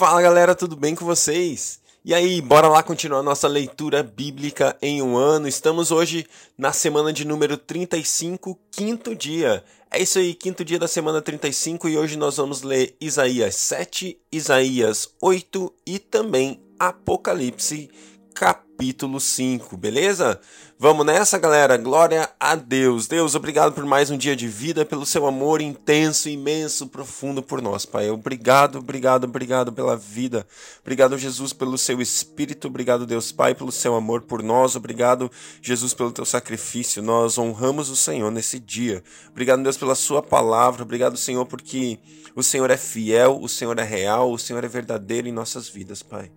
Fala galera, tudo bem com vocês? E aí, bora lá continuar nossa leitura bíblica em um ano. Estamos hoje na semana de número 35, quinto dia. É isso aí, quinto dia da semana 35 e hoje nós vamos ler Isaías 7, Isaías 8 e também Apocalipse capítulo 5, beleza? Vamos nessa, galera. Glória a Deus. Deus, obrigado por mais um dia de vida, pelo seu amor intenso, imenso, profundo por nós, Pai. Obrigado, obrigado, obrigado pela vida. Obrigado, Jesus, pelo seu espírito. Obrigado, Deus Pai, pelo seu amor por nós. Obrigado, Jesus, pelo teu sacrifício. Nós honramos o Senhor nesse dia. Obrigado, Deus, pela sua palavra. Obrigado, Senhor, porque o Senhor é fiel, o Senhor é real, o Senhor é verdadeiro em nossas vidas, Pai.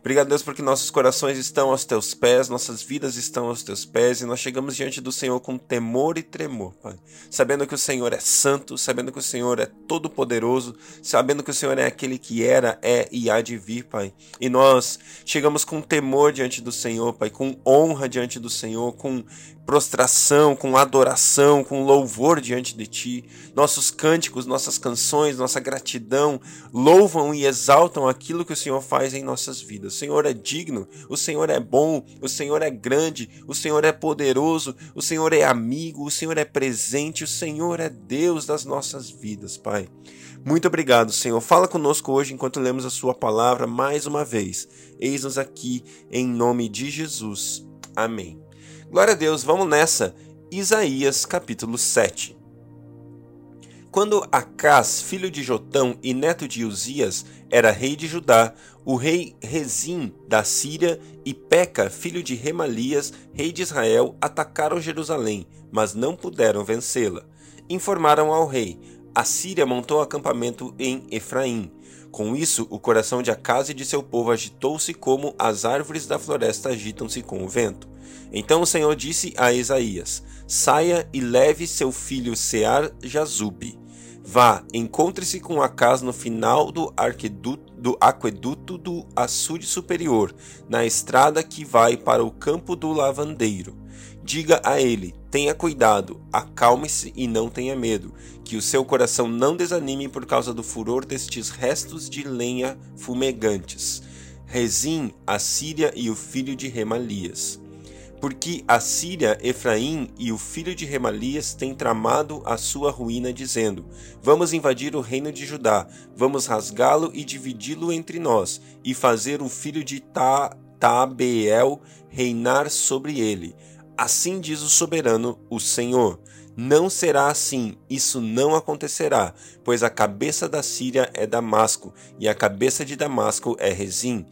Obrigado, Deus, porque nossos corações estão aos teus pés, nossas vidas estão aos teus pés e nós chegamos diante do Senhor com temor e tremor, Pai. Sabendo que o Senhor é santo, sabendo que o Senhor é todo-poderoso, sabendo que o Senhor é aquele que era, é e há de vir, Pai. E nós chegamos com temor diante do Senhor, Pai, com honra diante do Senhor, com prostração, com adoração, com louvor diante de Ti. Nossos cânticos, nossas canções, nossa gratidão louvam e exaltam aquilo que o Senhor faz em nossas vidas. O Senhor é digno, o Senhor é bom, o Senhor é grande, o Senhor é poderoso, o Senhor é amigo, o Senhor é presente, o Senhor é Deus das nossas vidas, Pai. Muito obrigado, Senhor. Fala conosco hoje enquanto lemos a Sua palavra mais uma vez. Eis-nos aqui em nome de Jesus. Amém. Glória a Deus, vamos nessa. Isaías capítulo 7. Quando Acás, filho de Jotão e neto de Uzias, era rei de Judá, o rei Rezim da Síria e Peca, filho de Remalias, rei de Israel, atacaram Jerusalém, mas não puderam vencê-la. Informaram ao rei: a Síria montou acampamento em Efraim. Com isso, o coração de Acás e de seu povo agitou-se como as árvores da floresta agitam-se com o vento. Então o Senhor disse a Isaías: Saia e leve seu filho Sear Jazube. Vá, encontre-se com Acas no final do, arqueduto, do aqueduto do açude superior, na estrada que vai para o campo do lavandeiro. Diga a ele: tenha cuidado, acalme-se e não tenha medo, que o seu coração não desanime por causa do furor destes restos de lenha fumegantes. Rezim, a Síria e o filho de Remalias porque a Síria, Efraim e o filho de Remalias têm tramado a sua ruína, dizendo: Vamos invadir o reino de Judá, vamos rasgá-lo e dividi-lo entre nós, e fazer o filho de Ta Tabeel reinar sobre ele. Assim diz o soberano, o Senhor. Não será assim, isso não acontecerá, pois a cabeça da Síria é Damasco, e a cabeça de Damasco é Rezim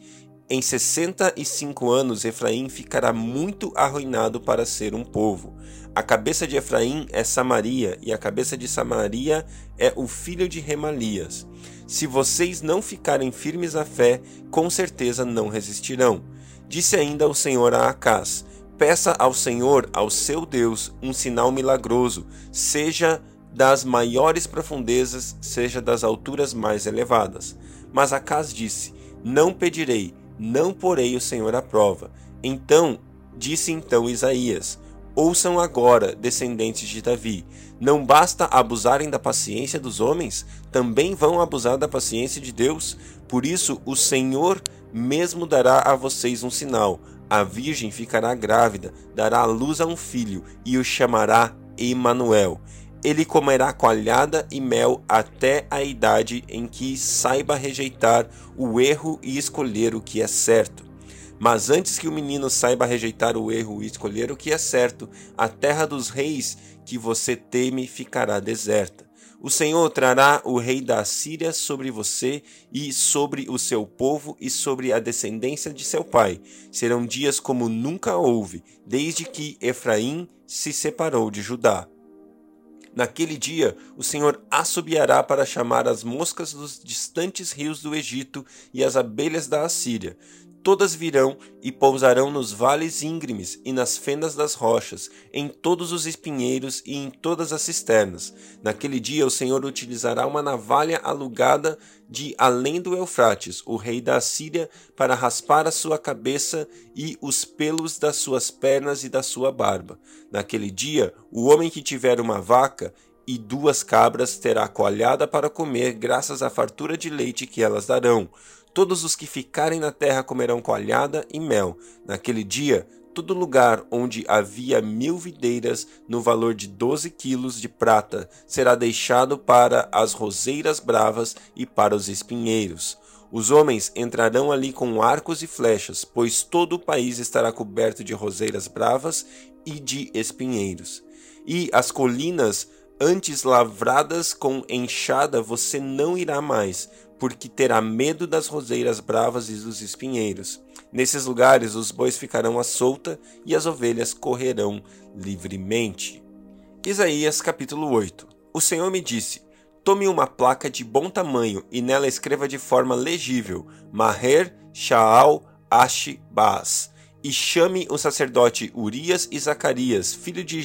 em sessenta e cinco anos, Efraim ficará muito arruinado para ser um povo. A cabeça de Efraim é Samaria, e a cabeça de Samaria é o filho de Remalias. Se vocês não ficarem firmes à fé, com certeza não resistirão. Disse ainda o Senhor a Acás: Peça ao Senhor, ao seu Deus, um sinal milagroso, seja das maiores profundezas, seja das alturas mais elevadas. Mas Acás disse: Não pedirei, não porei o Senhor à prova. Então, disse então Isaías: Ouçam agora, descendentes de Davi, não basta abusarem da paciência dos homens, também vão abusar da paciência de Deus. Por isso, o Senhor mesmo dará a vocês um sinal. A virgem ficará grávida, dará à luz a um filho e o chamará Emanuel. Ele comerá coalhada e mel até a idade em que saiba rejeitar o erro e escolher o que é certo. Mas antes que o menino saiba rejeitar o erro e escolher o que é certo, a terra dos reis que você teme ficará deserta. O Senhor trará o rei da Síria sobre você e sobre o seu povo e sobre a descendência de seu pai. Serão dias como nunca houve, desde que Efraim se separou de Judá. Naquele dia, o Senhor assobiará para chamar as moscas dos distantes rios do Egito e as abelhas da Assíria. Todas virão e pousarão nos vales íngremes e nas fendas das rochas, em todos os espinheiros e em todas as cisternas. Naquele dia o Senhor utilizará uma navalha alugada de além do Eufrates, o rei da Assíria, para raspar a sua cabeça e os pelos das suas pernas e da sua barba. Naquele dia, o homem que tiver uma vaca e duas cabras terá coalhada para comer, graças à fartura de leite que elas darão Todos os que ficarem na terra comerão coalhada e mel. Naquele dia, todo lugar onde havia mil videiras no valor de doze quilos de prata será deixado para as roseiras bravas e para os espinheiros. Os homens entrarão ali com arcos e flechas, pois todo o país estará coberto de roseiras bravas e de espinheiros. E as colinas antes lavradas com enxada você não irá mais, porque terá medo das roseiras bravas e dos espinheiros. Nesses lugares os bois ficarão à solta e as ovelhas correrão livremente. Isaías capítulo 8 O Senhor me disse: Tome uma placa de bom tamanho e nela escreva de forma legível Maher Shaal Ashi Baas e chame o sacerdote Urias e Zacarias, filho de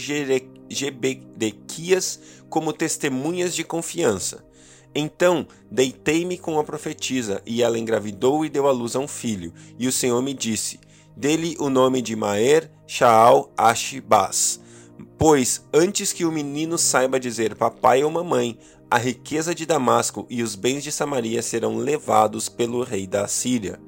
Jebedequias, como testemunhas de confiança. Então deitei-me com a profetisa, e ela engravidou e deu à luz a um filho. E o Senhor me disse: Dele o nome de Maer Shaal Ashbaz. Pois antes que o menino saiba dizer papai ou mamãe, a riqueza de Damasco e os bens de Samaria serão levados pelo rei da Síria.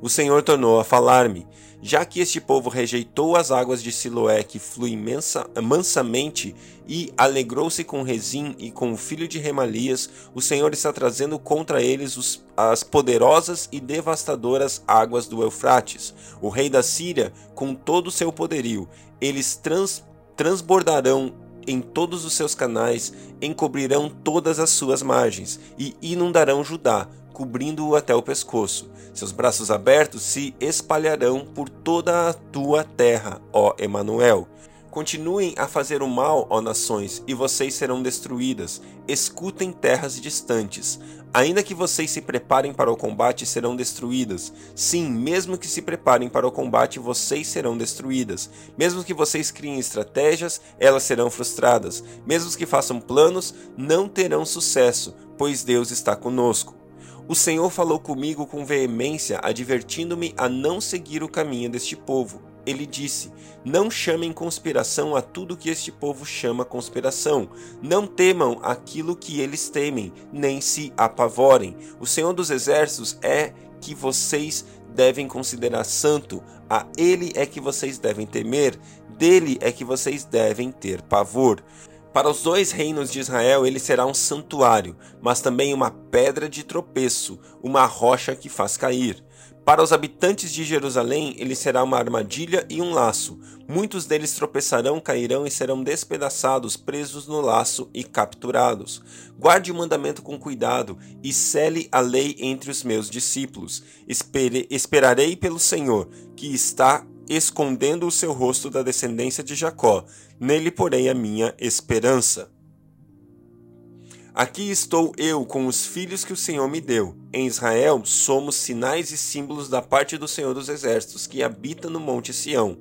O Senhor tornou a falar-me: já que este povo rejeitou as águas de Siloé que mensa, mansamente e alegrou-se com Rezim e com o filho de Remalias, o Senhor está trazendo contra eles os, as poderosas e devastadoras águas do Eufrates, o rei da Síria, com todo o seu poderio. Eles trans, transbordarão em todos os seus canais, encobrirão todas as suas margens e inundarão Judá, cobrindo-o até o pescoço. Seus braços abertos se espalharão por toda a tua terra, ó Emanuel. Continuem a fazer o mal, ó nações, e vocês serão destruídas. Escutem terras distantes. Ainda que vocês se preparem para o combate, serão destruídas. Sim, mesmo que se preparem para o combate, vocês serão destruídas. Mesmo que vocês criem estratégias, elas serão frustradas. Mesmo que façam planos, não terão sucesso, pois Deus está conosco. O Senhor falou comigo com veemência, advertindo-me a não seguir o caminho deste povo. Ele disse: Não chamem conspiração a tudo que este povo chama conspiração. Não temam aquilo que eles temem, nem se apavorem. O Senhor dos Exércitos é que vocês devem considerar santo, a ele é que vocês devem temer, dele é que vocês devem ter pavor. Para os dois reinos de Israel ele será um santuário, mas também uma pedra de tropeço, uma rocha que faz cair. Para os habitantes de Jerusalém ele será uma armadilha e um laço. Muitos deles tropeçarão, cairão e serão despedaçados, presos no laço e capturados. Guarde o mandamento com cuidado e cele a lei entre os meus discípulos. Espere, esperarei pelo Senhor, que está escondendo o seu rosto da descendência de Jacó. Nele, porém, a minha esperança. Aqui estou eu com os filhos que o Senhor me deu. Em Israel somos sinais e símbolos da parte do Senhor dos Exércitos, que habita no Monte Sião.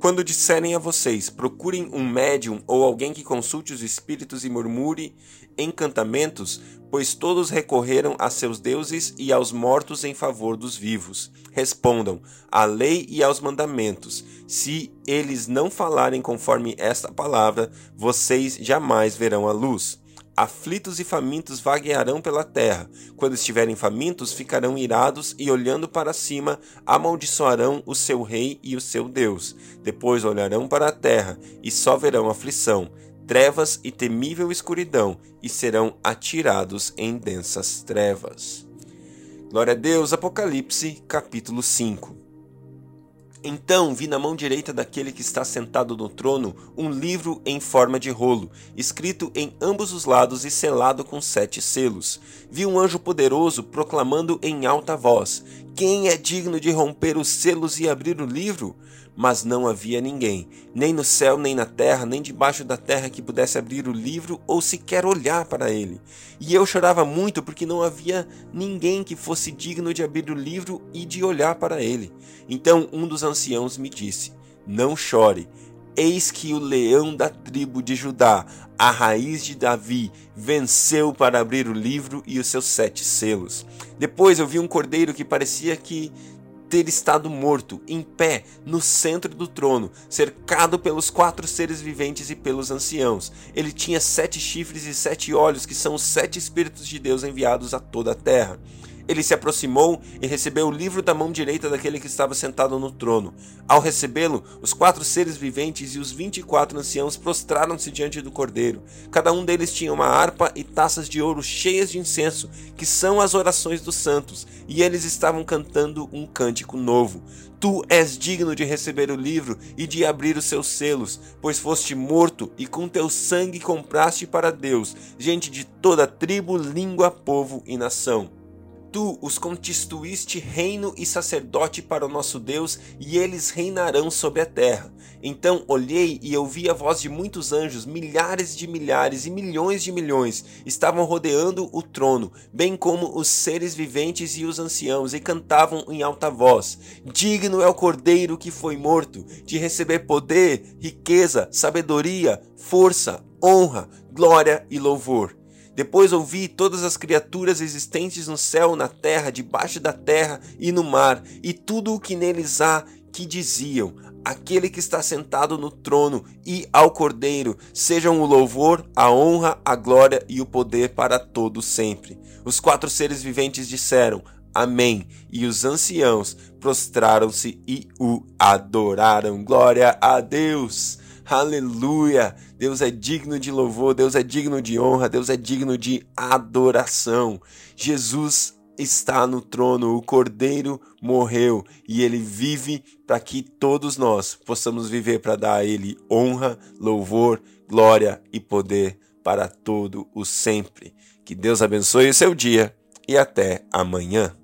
Quando disserem a vocês, procurem um médium ou alguém que consulte os espíritos e murmure encantamentos, pois todos recorreram a seus deuses e aos mortos em favor dos vivos. Respondam à lei e aos mandamentos. Se eles não falarem conforme esta palavra, vocês jamais verão a luz. Aflitos e famintos vaguearão pela terra. Quando estiverem famintos, ficarão irados e, olhando para cima, amaldiçoarão o seu rei e o seu Deus. Depois olharão para a terra e só verão aflição, trevas e temível escuridão, e serão atirados em densas trevas. Glória a Deus, Apocalipse, capítulo 5. Então vi na mão direita daquele que está sentado no trono um livro em forma de rolo, escrito em ambos os lados e selado com sete selos. Vi um anjo poderoso proclamando em alta voz: Quem é digno de romper os selos e abrir o livro? Mas não havia ninguém, nem no céu, nem na terra, nem debaixo da terra, que pudesse abrir o livro ou sequer olhar para ele. E eu chorava muito porque não havia ninguém que fosse digno de abrir o livro e de olhar para ele. Então um dos anciãos me disse: Não chore. Eis que o leão da tribo de Judá, a raiz de Davi, venceu para abrir o livro e os seus sete selos. Depois eu vi um cordeiro que parecia que ter estado morto, em pé, no centro do trono, cercado pelos quatro seres viventes e pelos anciãos. Ele tinha sete chifres e sete olhos, que são os sete Espíritos de Deus enviados a toda a terra. Ele se aproximou e recebeu o livro da mão direita daquele que estava sentado no trono. Ao recebê-lo, os quatro seres viventes e os vinte e quatro anciãos prostraram-se diante do cordeiro. Cada um deles tinha uma harpa e taças de ouro cheias de incenso, que são as orações dos santos, e eles estavam cantando um cântico novo. Tu és digno de receber o livro e de abrir os seus selos, pois foste morto e com teu sangue compraste para Deus gente de toda tribo, língua, povo e nação Tu os constituíste reino e sacerdote para o nosso Deus, e eles reinarão sobre a terra. Então olhei e ouvi a voz de muitos anjos, milhares de milhares e milhões de milhões, estavam rodeando o trono, bem como os seres viventes e os anciãos, e cantavam em alta voz: Digno é o cordeiro que foi morto, de receber poder, riqueza, sabedoria, força, honra, glória e louvor depois ouvi todas as criaturas existentes no céu, na terra, debaixo da terra e no mar, e tudo o que neles há, que diziam: Aquele que está sentado no trono e ao Cordeiro, sejam o louvor, a honra, a glória e o poder para todo sempre. Os quatro seres viventes disseram: Amém. E os anciãos prostraram-se e o adoraram. Glória a Deus. Aleluia! Deus é digno de louvor, Deus é digno de honra, Deus é digno de adoração. Jesus está no trono, o Cordeiro morreu e ele vive para que todos nós possamos viver para dar a ele honra, louvor, glória e poder para todo o sempre. Que Deus abençoe o seu dia e até amanhã.